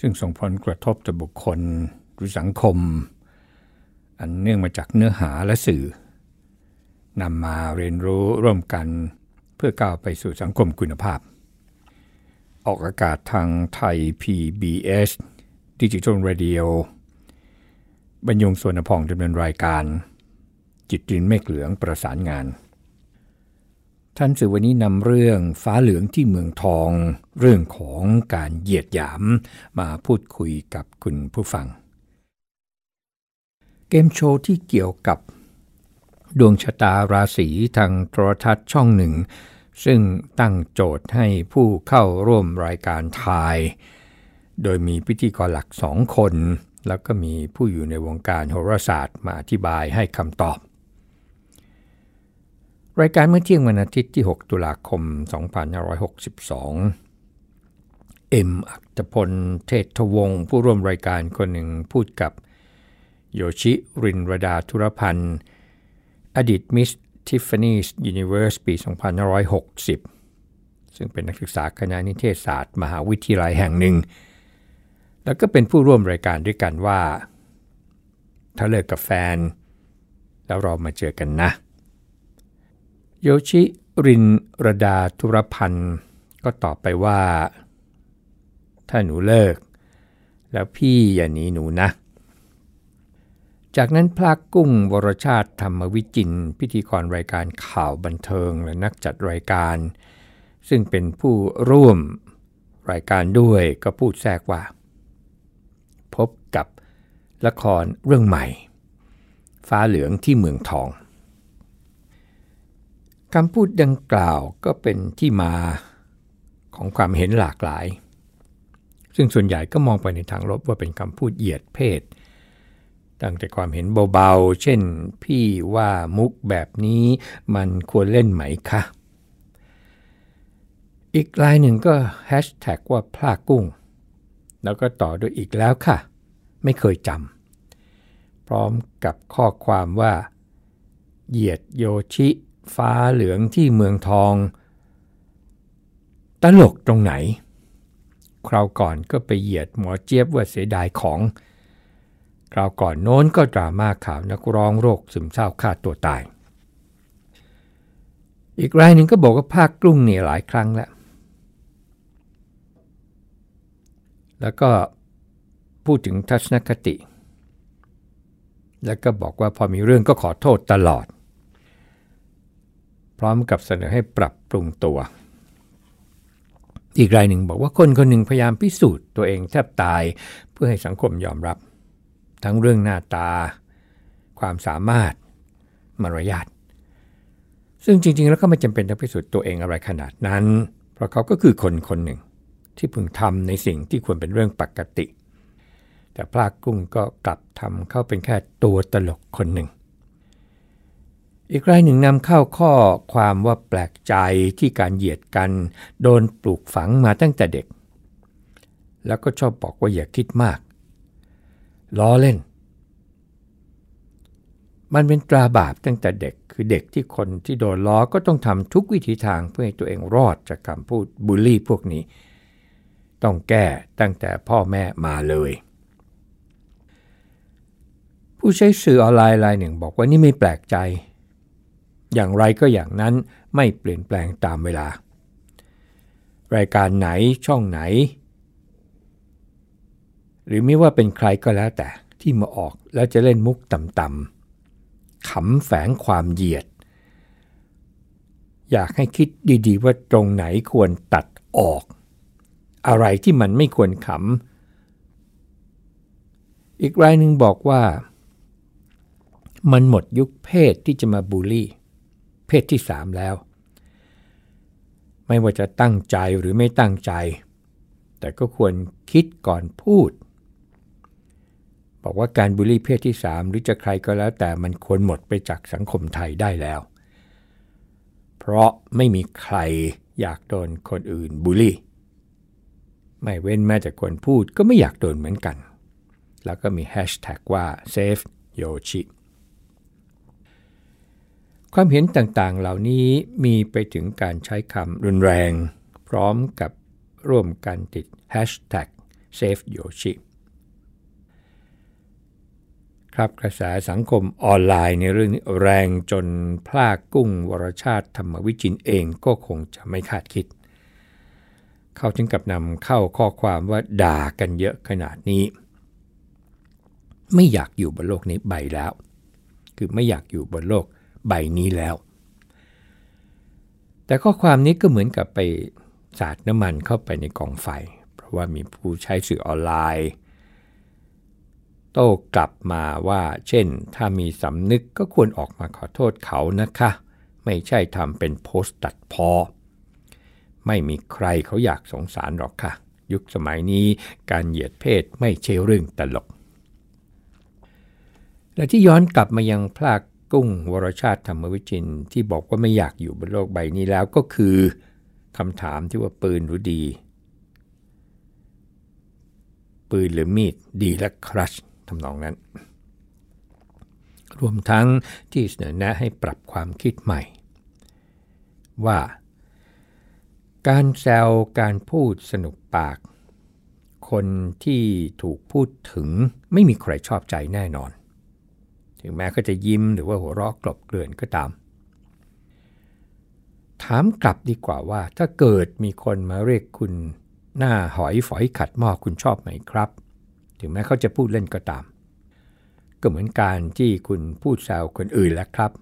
ซึ่งส่งผลกระทบต่อบุคคลหรือสังคม อันเนื่องมาจากเนื้อหาและสื่อนำมาเรียนรู้ร่วมกันเพื่อก้าวไปสู่สังคมคุณภาพ ออกอากาศทางไทย PBS Digital Radio บรรยงสวนพองดำเนินรายการ จิตรินเมฆเหลืองประสานงาน ท่านสื่อวันนี้นำเรื่องฟ้าเหลืองที่เมืองทอง เรื่องของการเหยียดหยามมาพูดคุยกับคุณผู้ฟัง เกมโชว์ที่เกี่ยวกับดวงชะตาราศีทางโทรทัศน์ช่องหนึ่ง ซึ่งตั้งโจทย์ให้ผู้เข้าร่วมรายการทาย โดยมีพิธีกรหลักสองคน แล้วก็มีผู้อยู่ในวงการโหราศาสตร์มาอธิบายให้คำตอบ รายการเมื่อเที่ยงวันอาทิตย์ที่ 6 ตุลาคม 2562 เอ็มอัจพล เทศทวงศ์ผู้ร่วมรายการคนหนึ่งพูดกับโยชิรินรดาธุรพันธ์ อดีต Miss Tiffany's Universe ปี 2560 ซึ่งเป็นนักศึกษาคณะนิเทศศาสตร์ มหาวิทยาลัยแห่งหนึ่ง แล้วก็เป็นผู้ร่วมรายการด้วยกันว่า ถ้าเลิกกับแฟน แล้วเรามาเจอกันนะ โยชิรินรดาธุรพันธ์ก็ตอบไปว่า ถ้าหนูเลิก แล้วพี่อย่าหนีหนูนะ จากนั้นพลากกุ้งวรชาติธรรมวิจินพิธีกรรายการข่าวบันเทิงและนักจัดรายการ ซึ่งเป็นผู้ร่วมรายการด้วยก็พูดแทรกว่า พบกับละครเรื่องใหม่ ฟ้าเหลืองที่เมืองทอง คำพูดดังกล่าวก็เป็นที่มาของความเห็นหลากหลาย ซึ่งส่วนใหญ่ก็มองไปในทางลบว่าเป็นคำพูดเหยียดเพศ ตั้งแต่ความเห็นเบาๆ เช่นพี่ว่ามุกแบบนี้มันควรเล่นไหมคะ อีกรายหนึ่งก็แฮชแท็กว่าพลากุ้ง แล้วก็ต่อด้วยอีกแล้วค่ะ ไม่เคยจำพร้อมกับข้อความว่า เหยียดโยชิ ฟ้าเหลืองที่เมืองทอง ตลกตรงไหน คราวก่อนก็ไปเหยียดหมอเจี๊ยบว่าเสียดายของ คราวก่อนโน้นก็ดราม่าข่าวนักร้องโรคซึมเศร้าฆ่าตัวตาย อีกรายหนึ่งก็บอกว่าภาคกรุ้งเนี่ยหลายครั้งแล้ว แล้วก็พูดถึงทัศนคติ แล้วก็บอกว่าพอมีเรื่องก็ขอโทษตลอด พร้อมกับเสนอให้ปรับปรุงตัว อีกรายหนึ่งบอกว่าคนคนหนึ่งพยายามพิสูจน์ตัวเองแทบตายเพื่อให้สังคมยอมรับ ทั้งเรื่องหน้าตา ความสามารถมารยาทซึ่งจริง ๆ แล้วก็ไม่จำเป็นต้องพิสูจน์ตัวเองอะไรขนาดนั้น เพราะเขาก็คือคนคนหนึ่งที่พึงทำในสิ่งที่ควรเป็นเรื่องปกติ แต่พลากุ้งก็กลับทำเข้าเป็นแค่ตัวตลกคนหนึ่ง อีกรายหนึ่งนำเข้าข้อความว่าแปลกใจที่การเหยียดกัน โดนปลูกฝังมาตั้งแต่เด็ก แล้วก็ชอบบอกว่าอย่าคิดมาก ล้อเล่น มันเป็นตราบาปตั้งแต่เด็ก คือเด็กที่คนที่โดนล้อก็ต้องทำทุกวิธีทางเพื่อให้ตัวเองรอดจากคำพูดบูลลี่พวกนี้ ต้องแก้ตั้งแต่พ่อแม่มาเลยผู้ใช้สื่อออนไลน์รายหนึ่งบอกว่านี่ไม่แปลกใจ อย่างไรก็อย่างนั้นไม่เปลี่ยนแปลงตามเวลา รายการไหนช่องไหน หรือไม่ว่าเป็นใครก็แล้วแต่ที่มาออกแล้วจะเล่นมุกต่ำๆขำแฝงความเหยียด อยากให้คิดดีๆ ว่าตรงไหนควรตัดออก อะไรที่มันไม่ควรขำอีกรายหนึ่งบอกว่า มันหมดยุคเพศที่จะมาบูลลี่ เพศที่สามแล้ว ไม่ว่าจะตั้งใจหรือไม่ตั้งใจ แต่ก็ควรคิดก่อนพูด บอกว่าการบูลลี่เพศที่3หรือจะใครก็แล้วแต่มันควรหมดไปจากสังคมไทยได้แล้ว เพราะไม่มีใครอยากโดนคนอื่นบูลลี่ ไม่เว้นแม้แต่คนพูดก็ไม่อยากโดนเหมือนกัน แล้วก็มีแฮชแท็กว่า save yoshi ความเห็นต่างๆ เหล่านี้มีไปถึงการใช้คำรุนแรง พร้อมกับร่วมกันติด hashtag save yoshi ครับกระแสสังคมออนไลน์ในเรื่องนี้แรงจนพลากกุ้งวรชาติธรรมวิจินเองก็คงจะไม่คาดคิด เข้าถึงกับนำเข้าข้อความว่าด่ากันเยอะขนาดนี้ ไม่อยากอยู่บนโลกนี้ใบแล้ว คือไม่อยากอยู่บนโลก ใบนี้แล้ว แต่ข้อความนี้ก็เหมือนกับไปสาดน้ำมันเข้าไปในกองไฟ เพราะว่ามีผู้ใช้สื่อออนไลน์ โต้กลับมาว่า เช่น ถ้ามีสำนึกก็ควรออกมาขอโทษเขานะคะ ไม่ใช่ทำเป็นโพสต์ตัดพอ ไม่มีใครเขาอยากสงสารหรอกค่ะ ยุคสมัยนี้การเหยียดเพศไม่ใช่เรื่องตลกและที่ย้อนกลับมายังพลาก กุ้งวรชาติธรรมวิจินที่บอกว่าไม่อยากอยู่บนโลกใบนี้แล้วก็คือคำถามที่ว่าปืนหรือดี ปืนหรือมีดดีและครัชทำนองนั้น รวมทั้งที่เสนอแนะให้ปรับความคิดใหม่ ว่า การแซวการพูดสนุกปาก คนที่ถูกพูดถึงไม่มีใครชอบใจแน่นอน ถึงแม้เขาจะยิ้มหรือว่าหัวเราะกลบเกลื่อนก็ตาม ถามกลับดีกว่าว่า ถ้าเกิดมีคนมาเรียกคุณหน้าหอยฝอยขัดหม้อคุณชอบไหมครับ ถึงแม้เขาจะพูดเล่นก็ตาม ก็เหมือนการที่คุณพูดแซวคนอื่นแล้วครับ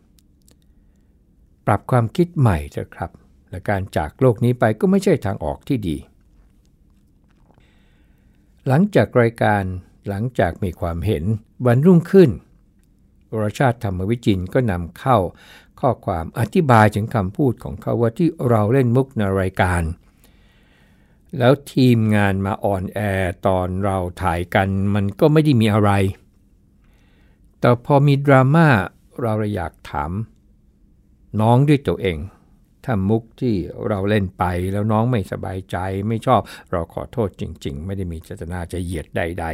ปรับความคิดใหม่เถอะครับ และการจากโลกนี้ไปก็ไม่ใช่ทางออกที่ดี หลังจากรายการหลังจากมีความเห็นวันรุ่งขึ้น วรชาติธรรมวิจินก็นำเข้า ข้อความอธิบายถึงคำพูดของเขาว่าที่เราเล่นมุกในรายการ แล้วทีมงานมา on air ตอนเราถ่ายกันมันก็ไม่ได้มีอะไร แต่พอมีดราม่าเราเลยอยากถาม น้องด้วยตัวเองถ้ามุกที่เราเล่นไปแล้วน้องไม่สบายใจไม่ชอบเราขอโทษจริง ๆ ไม่ได้มีเจตนาจะเหยียดใด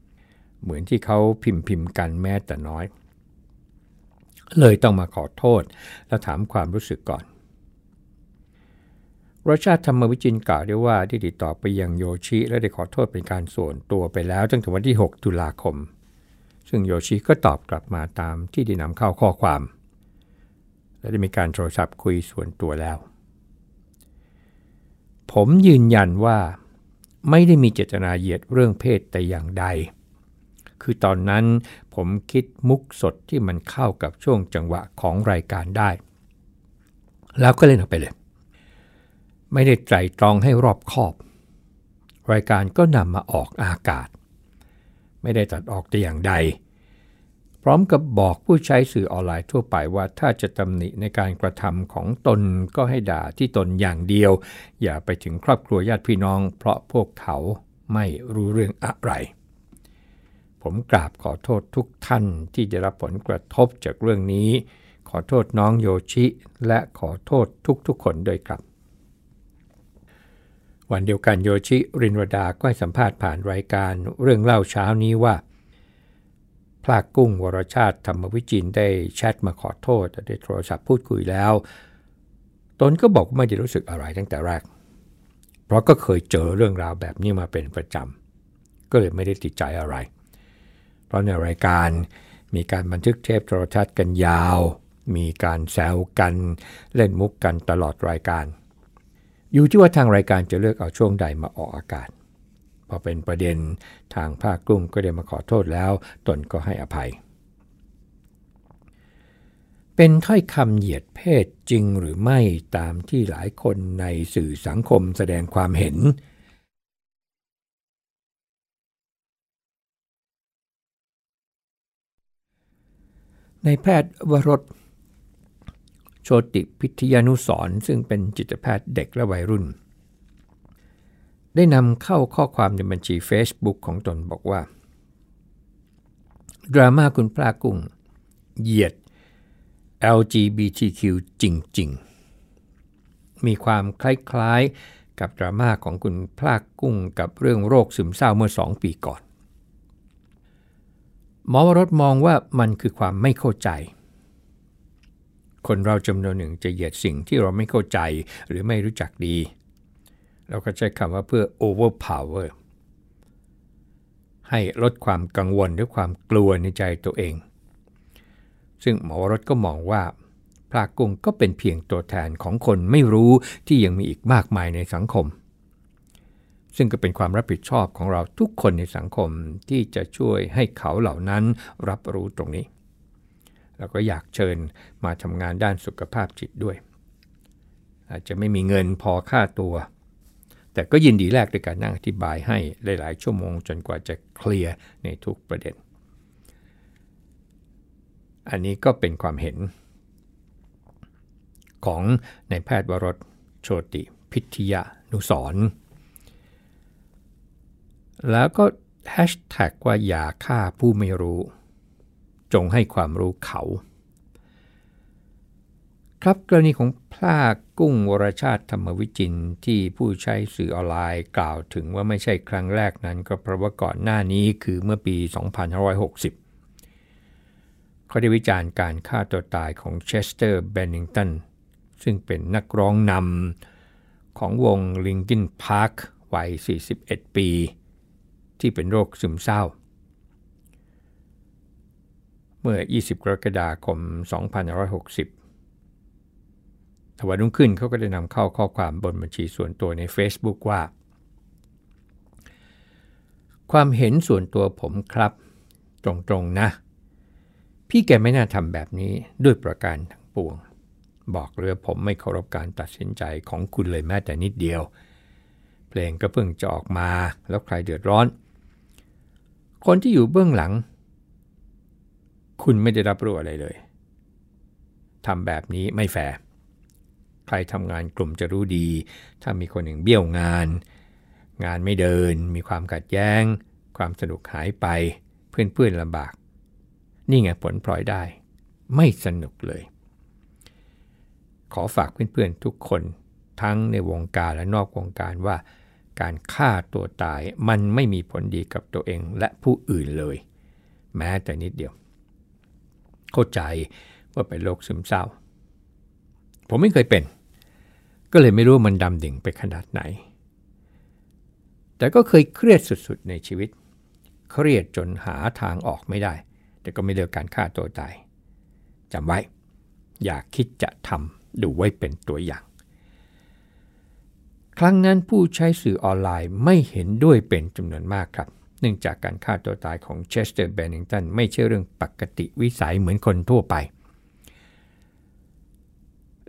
ๆ เหมือนที่เขาพิมพ์พิมพ์กันแม้แต่น้อย เลยต้องมาขอโทษ และถามความรู้สึกก่อนรชาติธรรมวิจินกล่าวด้ว่าได้ติดต่อไปยังโยชิและได้ขอโทษเป็นการส่วนตัวไปแล้วตั้งแต่วันที่ 6 ตุลาคม ซึ่งโยชิก็ตอบกลับมาตามที่ได้นำเข้าข้อความ และได้มีการโทรศัพท์คุยส่วนตัวแล้ว ผมยืนยันว่าไม่ได้มีเจตนาเหยียดเรื่องเพศแต่อย่างใด คือตอนนั้นผมคิดมุกสดที่มันเข้ากับช่วงจังหวะของรายการได้ แล้วก็เล่นออกไปเลย ไม่ได้ไตรตรองให้รอบคอบ รายการก็นำมาออกอากาศ ไม่ได้ตัดออกแต่อย่างใด พร้อมกับบอกผู้ใช้สื่อออนไลน์ทั่วไปว่าถ้าจะตำหนิในการกระทำของตนก็ให้ด่าที่ตนอย่างเดียว อย่าไปถึงครอบครัวญาติพี่น้อง เพราะพวกเขาไม่รู้เรื่องอะไร ผมกราบขอโทษทุกท่านที่ได้รับผลกระทบจากเรื่องนี้ ขอโทษน้องโยชิ และขอโทษทุกๆ คนด้วยครับ วันเดียวกันโยชิรินวดาก็ให้สัมภาษณ์ผ่านรายการเรื่องเล่าเช้านี้ว่าพลากุ้งวรชาติธรรมวิจินได้แชทมาขอโทษได้โทรศัพท์พูดคุยแล้ว ตนก็บอกไม่ได้รู้สึกอะไรตั้งแต่แรก เพราะก็เคยเจอเรื่องราวแบบนี้มาเป็นประจำ ก็เลยไม่ได้ติดใจอะไร เพราะในรายการมีการบันทึกเทปโทรทัศน์กันยาว มีการแซวกันเล่นมุกกันตลอดรายการ อยู่ที่ว่าทางรายการจะเลือกเอาช่วงใดมาออกอากาศ พอเป็นประเด็นทางภาคกุ้งก็ได้มาขอโทษแล้ว ตนก็ให้อภัย เป็นถ้อยคำเหยียดเพศจริงหรือไม่ตามที่หลายคนในสื่อสังคมแสดงความเห็น ในแพทย์วรสโชติพิทยานุสร์ซึ่งเป็นจิตแพทย์เด็กและวัยรุ่น ได้นำเข้าข้อความในบัญชี Facebook ของตนบอกว่า ดราม่าคุณพระกุ้ง เหยียด LGBTQ จริง ๆ มีความคล้ายๆกับดราม่าของคุณพลากกุ้งกับเรื่องโรคซึมเศร้าเมื่อสองปีก่อน หมอวรสมองว่ามันคือความไม่เข้าใจ คนเราจำนวนหนึ่งจะเหยียดสิ่งที่เราไม่เข้าใจหรือไม่รู้จักดี เราก็ใช้คำว่าเพื่อ overpower ให้ลดความกังวลหรือความกลัวในใจตัวเอง ซึ่งหมอรถก็มองว่าพระกุ้งก็เป็นเพียงตัวแทนของคนไม่รู้ที่ยังมีอีกมากมายในสังคม ซึ่งก็เป็นความรับผิดชอบของเราทุกคนในสังคมที่จะช่วยให้เขาเหล่านั้นรับรู้ตรงนี้ แล้วก็อยากเชิญมาทำงานด้านสุขภาพจิตด้วย อาจจะไม่มีเงินพอค่าตัว แต่ก็ยินดีแลกด้วยการนั่งอธิบายให้หลาย ๆ ชั่วโมงจนกว่าจะเคลียร์ในทุกประเด็น อันนี้ก็เป็นความเห็น ของนายแพทย์วรสโชติพิทยานุสร แล้วก็แฮชแท็กว่าอย่าฆ่าผู้ไม่รู้ จงให้ความรู้เขา ครับกรณีของพล่ากุ้งวรชาติธรรมวิจินที่ผู้ใช้สื่อออนไลน์กล่าวถึงว่าไม่ใช่ครั้งแรกนั้นก็เพราะว่าก่อนหน้านี้คือเมื่อปี 2560 เขาได้วิจารณ์การฆ่าตัวตายของเชสเตอร์เบนนิงตันซึ่งเป็นนักร้องนำของวงลิงกินพาร์ควัย 41 ปี ที่เป็นโรคซึมเศร้า เมื่อ 20 กรกฎาคม 2560ถวันรุ่งขึ้นเขาก็ได้นำเข้าข้อความบนบัญชีส่วนตัวใน Facebook ว่า ความเห็นส่วนตัวผมครับ ตรงๆนะ พี่แกไม่น่าทำแบบนี้ด้วยประการทั้งปวง บอกเลยผมไม่เคารพการตัดสินใจของคุณเลยแม้แต่นิดเดียวเพลงก็เพิ่งจะออกมาแล้วใครเดือดร้อน คนที่อยู่เบื้องหลัง คุณไม่ได้รับรู้อะไรเลยทำแบบนี้ไม่แฟร์ใครทำงานกลุ่มจะรู้ดี ถ้ามีคนหนึ่งเบี้ยวงาน งานไม่เดิน มีความขัดแย้ง ความสนุกหายไป เพื่อนๆลำบาก นี่ไงผลพลอยได้ ไม่สนุกเลย ขอฝากเพื่อนๆทุกคนทั้งในวงการและนอกวงการว่า การฆ่าตัวตายมันไม่มีผลดีกับตัวเองและผู้อื่นเลย แม้แต่นิดเดียว เข้าใจว่าเป็นโรคซึมเศร้า ผมไม่เคยเป็น ก็เลยไม่รู้มันดำดิ่งไปขนาดไหน แต่ก็เคยเครียดสุดๆในชีวิต เครียดจนหาทางออกไม่ได้ แต่ก็ไม่เลือกการฆ่าตัวตายจำไว้ อย่าคิดจะทำดูไว้เป็นตัวอย่าง ครั้งนั้นผู้ใช้สื่อออนไลน์ไม่เห็นด้วยเป็นจำนวนมากครับเนื่องจากการฆ่าตัวตายของเชสเตอร์แบนนิงตันไม่ใช่เรื่องปกติวิสัยเหมือนคนทั่วไป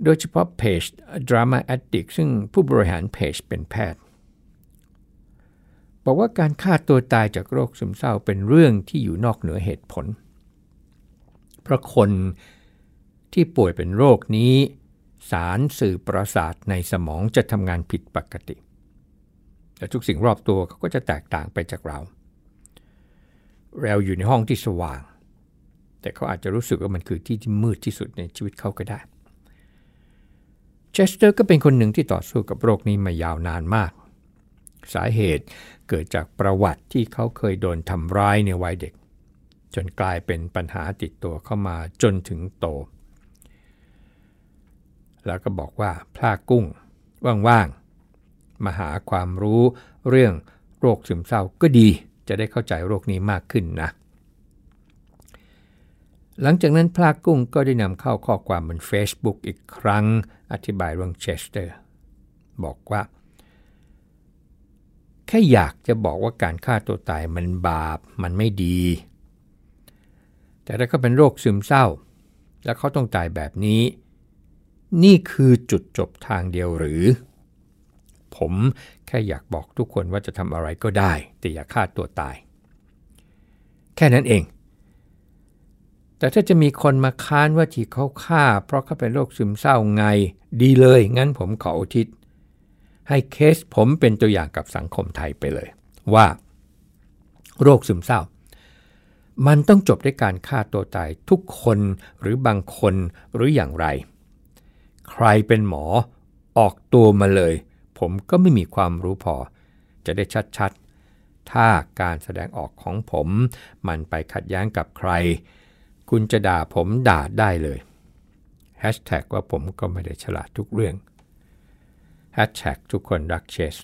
โดยเฉพาะเพจ Drama Addict ซึ่งผู้บริหารเพจเป็นแพทย์ บอกว่าการฆ่าตัวตายจากโรคซึมเศร้าเป็นเรื่องที่อยู่นอกเหนือเหตุผล เพราะคนที่ป่วยเป็นโรคนี้ สารสื่อประสาทในสมองจะทำงานผิดปกติ และทุกสิ่งรอบตัวเขาก็จะแตกต่างไปจากเรา เราอยู่ในห้องที่สว่าง แต่เขาอาจจะรู้สึกว่ามันคือที่ที่มืดที่สุดในชีวิตเขาก็ได้เชสเตอร์ก็เป็นคนหนึ่งที่ต่อสู้กับโรคนี้มายาวนานมาก สาเหตุเกิดจากประวัติที่เขาเคยโดนทำร้ายในวัยเด็ก จนกลายเป็นปัญหาติดตัวเข้ามาจนถึงโต แล้วก็บอกว่าพลากุ้งว่างๆมาหาความรู้เรื่องโรคซึมเศร้าก็ดี จะได้เข้าใจโรคนี้มากขึ้นนะ หลังจากนั้นพลากุ้งก็ได้นำเข้าข้อความบน Facebook อีกครั้งอธิบายเรื่องเชสเตอร์ บอกว่า แค่อยากจะบอกว่าการฆ่าตัวตายมันบาปมันไม่ดี แต่ถ้าเขาเป็นโรคซึมเศร้า แล้วเขาต้องตายแบบนี้ นี่คือจุดจบทางเดียวหรือ ผมแค่อยากบอกทุกคนว่าจะทำอะไรก็ได้ แต่อย่าฆ่าตัวตาย แค่นั้นเอง แต่ถ้าจะมีคนมาค้านว่าที่เขาฆ่า เพราะเขาเป็นโรคซึมเศร้าไง ดีเลย งั้นผมขออุทิศ ให้เคสผมเป็นตัวอย่างกับสังคมไทยไปเลย ว่า โรคซึมเศร้ามันต้องจบด้วยการฆ่าตัวตายทุกคนหรือบางคนหรืออย่างไร ใครเป็นหมอออกตัวมาเลย ผมก็ไม่มีความรู้พอ จะได้ชัดๆ ถ้าการแสดงออกของผม มันไปขัดแย้งกับใคร คุณจะด่าผมด่าได้เลยแฮชแท็กว่าผมก็ไม่ได้ฉลาดทุกเรื่องแฮชแท็กทุกคนรักเชส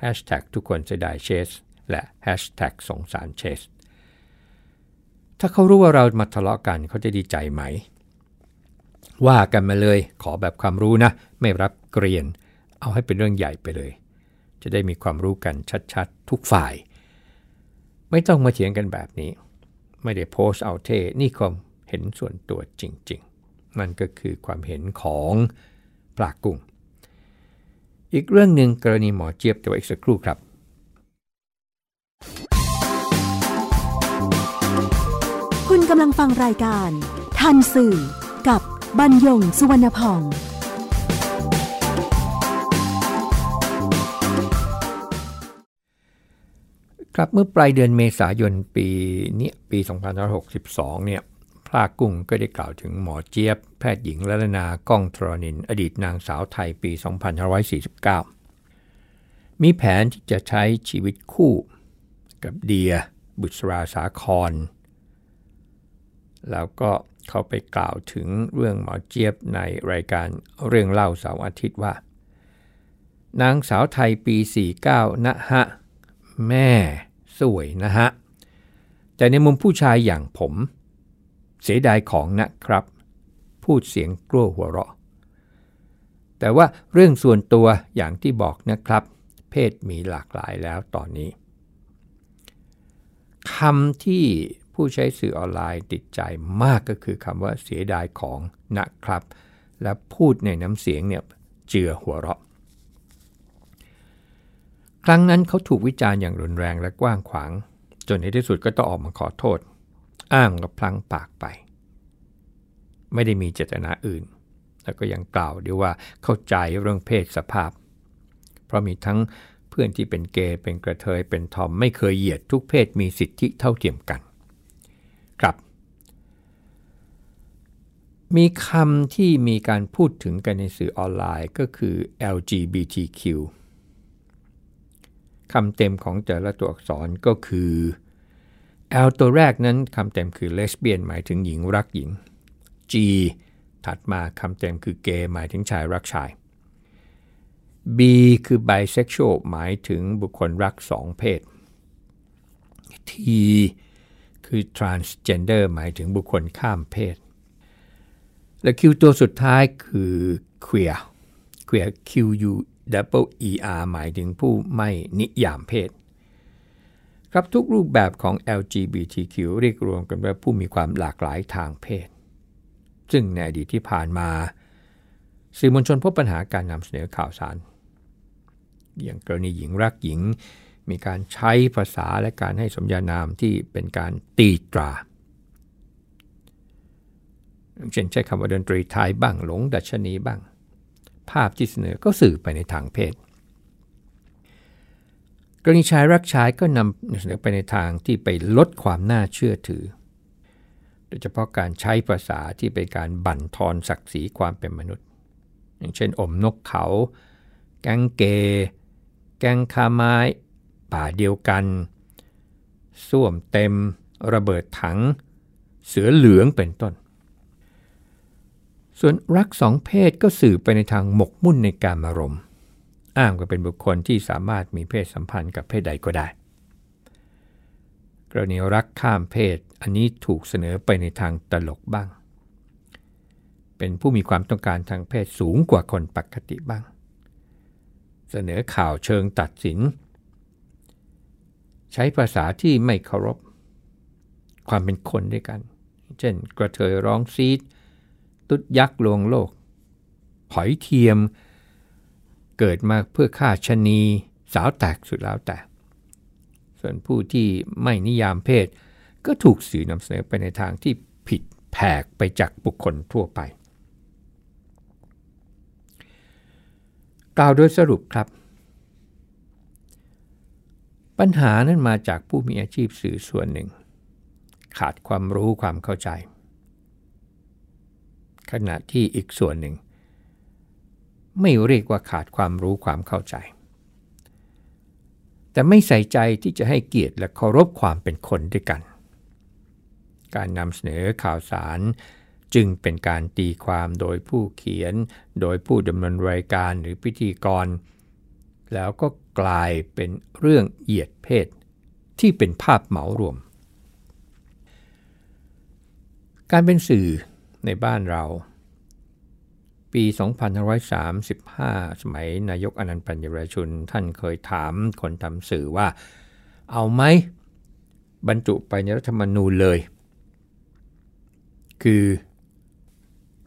แฮชแท็กทุกคนจะได้เชสและแฮชแท็กสงสารเชสถ้าเขารู้ว่าเรามาทะเลาะกันเขาจะดีใจไหม ว่ากันมาเลยขอแบบความรู้นะ ไม่รับเกรียน เอาให้เป็นเรื่องใหญ่ไปเลย จะได้มีความรู้กันชัดๆ ทุกฝ่าย ไม่ต้องมาเถียงกันแบบนี้ ไม่ได้โพสเอาเทนี่ความเห็นส่วนตัวจริงๆ มันก็คือความเห็นของปลากุ้ง อีกเรื่องหนึ่งกรณีหมอเจี๊ยบแต่ว่าอีกสักครู่ครับคุณกำลังฟังรายการ ทันสื่อกับ บรรยงสุวรรณพอง ครับเมื่อปลายเดือนเมษายนปีนี้ปี 2562 เนี่ยพลากุ้งก็ได้กล่าวถึงหมอเจี๊ยบ แพทย์หญิงละนาก้องทรนิน อดีตนางสาวไทยปี 2549 มีแผนที่จะใช้ชีวิตคู่กับเดีย บุษราสาคร แล้วก็ เขาไปกล่าวถึงเรื่องหมอเจี๊ยบในรายการเรื่องเล่าเสาร์อาทิตย์ว่า นางสาวไทยปี 49 นะฮะ แม่สวยนะฮะ แต่ในมุมผู้ชายอย่างผม เสียดายของนะครับ พูดเสียงกลัวหัวเราะ แต่ว่าเรื่องส่วนตัวอย่างที่บอกนะครับ เพศมีหลากหลายแล้วตอนนี้คำที่ ผู้ใช้สื่อออนไลน์ติดใจมากก็คือคำว่าเสียดายของนะครับ และพูดในน้ำเสียงเนี่ยเจือหัวเราะ ครั้งนั้นเขาถูกวิจารณ์อย่างรุนแรงและกว้างขวาง จนในที่สุดก็ต้องออกมาขอโทษ อ้างกับพลังปากไป ไม่ได้มีเจตนาอื่น แล้วก็ยังกล่าวด้วยว่าเข้าใจเรื่องเพศสภาพ เพราะมีทั้งเพื่อนที่เป็นเกย์เป็นกระเทยเป็นทอมไม่เคยเหยียดทุกเพศมีสิทธิเท่าเทียมกัน ครับ มีคำที่มีการพูดถึงกันในสื่อออนไลน์ก็คือ LGBTQ คำเต็มของแต่ละตัวอักษรก็คือ L ตัวแรกนั้นคำเต็มคือ lesbian หมายถึงหญิงรักหญิง G ถัดมาคำเต็มคือ gay หมายถึงชายรักชาย B คือ bisexual หมายถึงบุคคลรักสองเพศ T คือ transgender หมายถึงบุคคลข้ามเพศ และคิวตัวสุดท้ายคือ queer queer Q U double E R หมายถึงผู้ไม่นิยามเพศ ครับทุกรูปแบบของ LGBTQ เรียกรวมกันว่าผู้มีความหลากหลายทางเพศ ซึ่งในอดีตที่ผ่านมาสื่อมวลชนพบปัญหาการนำเสนอข่าวสาร อย่างกรณีหญิงรักหญิง มีการใช้ภาษาและการให้สมญานามที่เป็นการตีตราเช่นใช้คำว่าดนตรีไทยบ้างหลงดัชนีบ้าง ภาพที่เสนอก็สื่อไปในทางเพศกรณีชายรักชายก็นำเสนอไปในทางที่ไปลดความน่าเชื่อถือ โดยเฉพาะการใช้ภาษาที่เป็นการบั่นทอนศักดิ์ศรีความเป็นมนุษย์ อย่างเช่นอมนกเขา แกงเก แกงคาไม้ ป่าเดียวกันส้วมเต็ม ระเบิดถัง เสือเหลืองเป็นต้น ส่วนรักสองเพศก็สื่อไปในทางหมกมุ่นในการอารมณ์ อ้างว่าเป็นบุคคลที่สามารถมีเพศสัมพันธ์กับเพศใดก็ได้ กรณีรักข้ามเพศอันนี้ถูกเสนอไปในทางตลกบ้าง เป็นผู้มีความต้องการทางเพศสูงกว่าคนปกติบ้าง เสนอข่าวเชิงตัดสิน ใช้ภาษาที่ไม่เคารพ ความเป็นคนด้วยกัน เช่น กระเทยร้องซีด ตุดยักษ์ลวงโลก หอยเทียม เกิดมาเพื่อฆ่าชนีสาวแตกสุดแล้วแต่ ส่วนผู้ที่ไม่นิยามเพศ ก็ถูกสื่อนำเสนอไปในทางที่ผิดแผกไปจากบุคคลทั่วไป กล่าวโดยสรุปครับ ปัญหานั้นมาจากผู้มีอาชีพสื่อส่วนหนึ่ง ขาดความรู้ความเข้าใจ ขณะที่อีกส่วนหนึ่ง ไม่เรียกว่าขาดความรู้ความเข้าใจ แต่ไม่ใส่ใจที่จะให้เกียรติและเคารพความเป็นคนด้วยกัน การนำเสนอข่าวสารจึงเป็นการตีความโดยผู้เขียน โดยผู้ดำเนินรายการหรือพิธีกร แล้วก็ กลายเป็นเรื่องเหยียดเพศ ที่เป็นภาพเหมารวม การเป็นสื่อในบ้านเรา ปี 2535 สมัยนายกอนันต์ปัญญรชุน ท่านเคยถามคนทำสื่อว่า เอาไหมบรรจุไปในรัฐธรรมนูญเลย คือ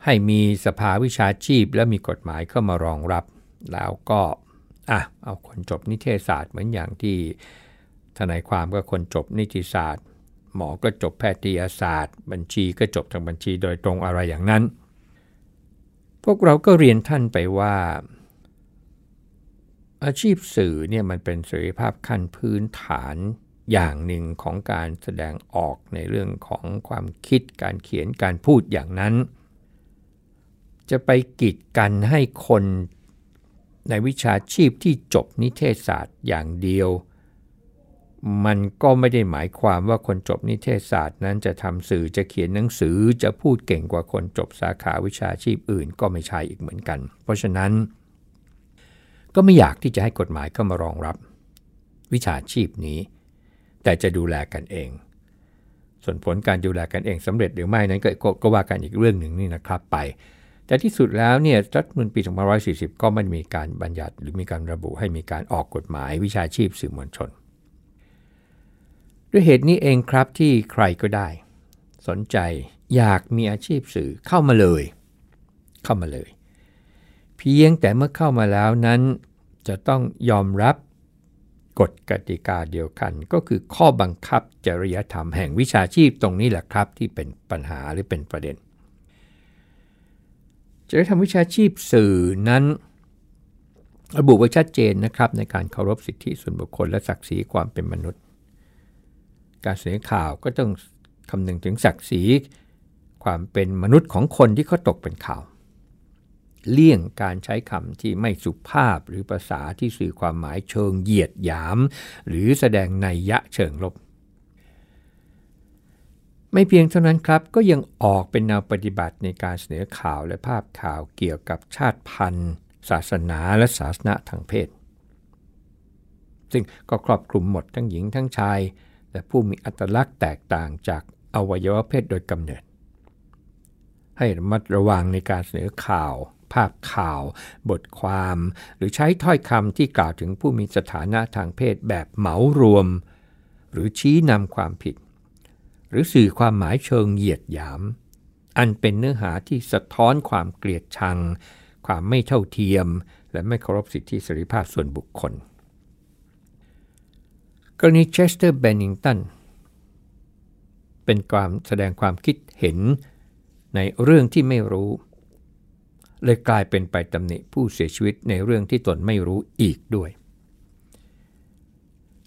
ให้มีสภาวิชาชีพและมีกฎหมายเข้ามารองรับ แล้วก็ อะเอาคนจบนิเทศศาสตร์เหมือนอย่างที่ทนายความก็คนจบนิติศาสตร์ หมอก็จบแพทยศาสตร์ บัญชีก็จบทางบัญชีโดยตรงอะไรอย่างนั้น พวกเราก็เรียนท่านไปว่า อาชีพสื่อเนี่ยมันเป็นเสรีภาพขั้นพื้นฐานอย่างหนึ่งของการแสดงออกในเรื่องของความคิดการเขียนการพูดอย่างนั้น จะไปกีดกันให้คน ในวิชาชีพที่จบนิเทศศาสตร์อย่างเดียว มันก็ไม่ได้หมายความว่าคนจบนิเทศศาสตร์นั้นจะทำสื่อจะเขียนหนังสือจะพูดเก่งกว่าคนจบสาขาวิชาชีพอื่นก็ไม่ใช่อีกเหมือนกัน เพราะฉะนั้น ก็ไม่อยากที่จะให้กฎหมายเข้ามารองรับ วิชาชีพนี้ แต่จะดูแลกันเอง ส่วนผลการดูแลกันเองสำเร็จหรือไม่นั้นกก็ว่ากันอีกเรื่องหนึ่งนี่นะครับไป แต่ที่สุดแล้วเนี่ยรัฐมนตรี2540 ก็ไม่มีการบัญญัติหรือมีการระบุให้มีการออกกฎหมายวิชาชีพสื่อมวลชน ด้วยเหตุนี้เองครับที่ใครก็ได้ สนใจอยากมีอาชีพสื่อเข้ามาเลย เข้ามาเลย เพียงแต่เมื่อเข้ามาแล้วนั้นจะต้องยอมรับกฎกติกาเดียวกัน ก็คือข้อบังคับจริยธรรมแห่งวิชาชีพตรงนี้แหละครับ ที่เป็นปัญหาหรือเป็นประเด็น จริยธรรมวิชาชีพสื่อนั้น ระบุไว้ชัดเจนนะครับ ในการเคารพสิทธิส่วนบุคคลและศักดิ์ศรีความเป็นมนุษย์ การเสนอข่าวก็ต้องคำนึงถึงศักดิ์ศรีความเป็นมนุษย์ของคนที่เขาตกเป็นข่าว เลี่ยงการใช้คำที่ไม่สุภาพหรือภาษาที่สื่อความหมายเชิงเหยียดหยาม หรือแสดงนัยยะเชิงลบ ไม่เพียงเท่านั้นครับก็ยังออกเป็นแนวปฏิบัติในการเสนอข่าวและภาพข่าวเกี่ยวกับชาติพันธุ์ ศาสนาและศาสนาทางเพศ ซึ่งก็ครอบคลุมหมดทั้งหญิงทั้งชายแต่ผู้มีอัตลักษณ์แตกต่างจากอวัยวะเพศโดยกำเนิด ให้ระมัดระวังในการเสนอข่าว ภาพข่าว บทความ หรือใช้ถ้อยคำที่กล่าวถึงผู้มีสถานะทางเพศแบบเหมารวม หรือชี้นำความผิด รือสื่อความหมายเชิงเหยียดหยาม อันเป็นเนื้อหาที่สะท้อนความเกลียดชัง ความไม่เท่าเทียม และไม่เคารพสิทธิเสรีภาพส่วนบุคคล กรณีเชสเตอร์เบนนิงตันเป็นความแสดงความคิดเห็นในเรื่องที่ไม่รู้ เลยกลายเป็นไปตำหนิผู้เสียชีวิตในเรื่องที่ตนไม่รู้อีกด้วย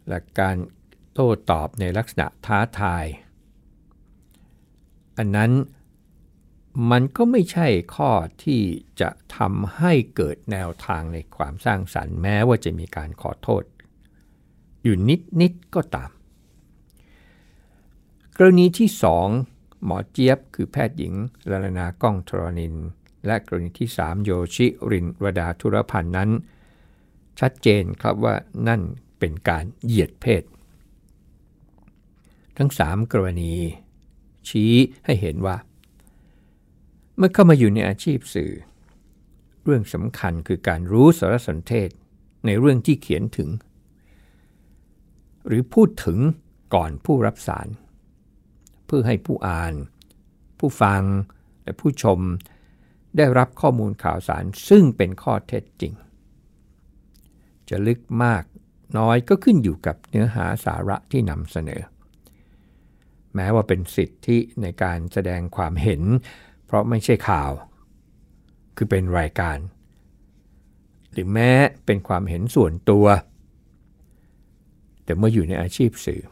และการโต้ตอบในลักษณะท้าทาย อันนั้นมันก็ไม่ใช่ข้อที่จะทำให้เกิดแนวทางในความสร้างสรรค์แม้ว่าจะมีการขอโทษ อยู่นิดนิดก็ตาม กรณีที่สองหมอเจี๊ยบคือแพทย์หญิงลลนาก้องทรนิน และกรณีที่สามโยชิรินวดาธุรพันธ์นั้น ชัดเจนครับว่านั่นเป็นการเหยียดเพศ ทั้งสามกรณี ชี้ให้เห็นว่า เมื่อเข้ามาอยู่ในอาชีพสื่อ เรื่องสำคัญคือการรู้สารสนเทศในเรื่องที่เขียนถึง หรือพูดถึงก่อนผู้รับสาร เพื่อให้ผู้อ่าน ผู้ฟังและผู้ชมได้รับข้อมูลข่าวสารซึ่งเป็นข้อเท็จจริง จะลึกมากน้อยก็ขึ้นอยู่กับเนื้อหาสาระที่นำเสนอ แม้ว่าเป็นสิทธิในการแสดงความเห็น เพราะไม่ใช่ข่าว คือเป็นรายการ หรือแม้เป็นความเห็นส่วนตัว แต่เมื่ออยู่ในอาชีพสื่อ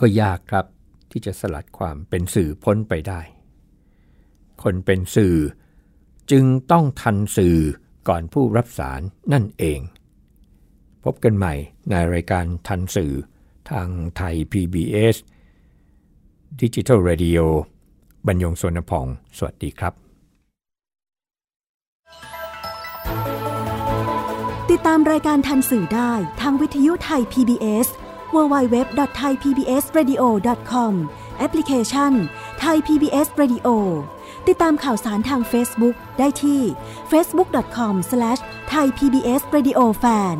ก็ยากครับที่จะสลัดความเป็นสื่อพ้นไปได้ คนเป็นสื่อจึงต้องทันสื่อก่อนผู้รับสารนั่นเอง พบกันใหม่ในรายการทันสื่อทางไทย PBS ดิจิทัล Radio บรรยงสนพอง สวัสดีครับ ติดตามรายการทันสื่อได้ทางวิทยุไทย PBS www.thaipbsradio.com แอปพลิเคชัน Thai PBS Radio ติดตามข่าวสารทาง Facebook ได้ที่ facebook.com/thaipbsradiofan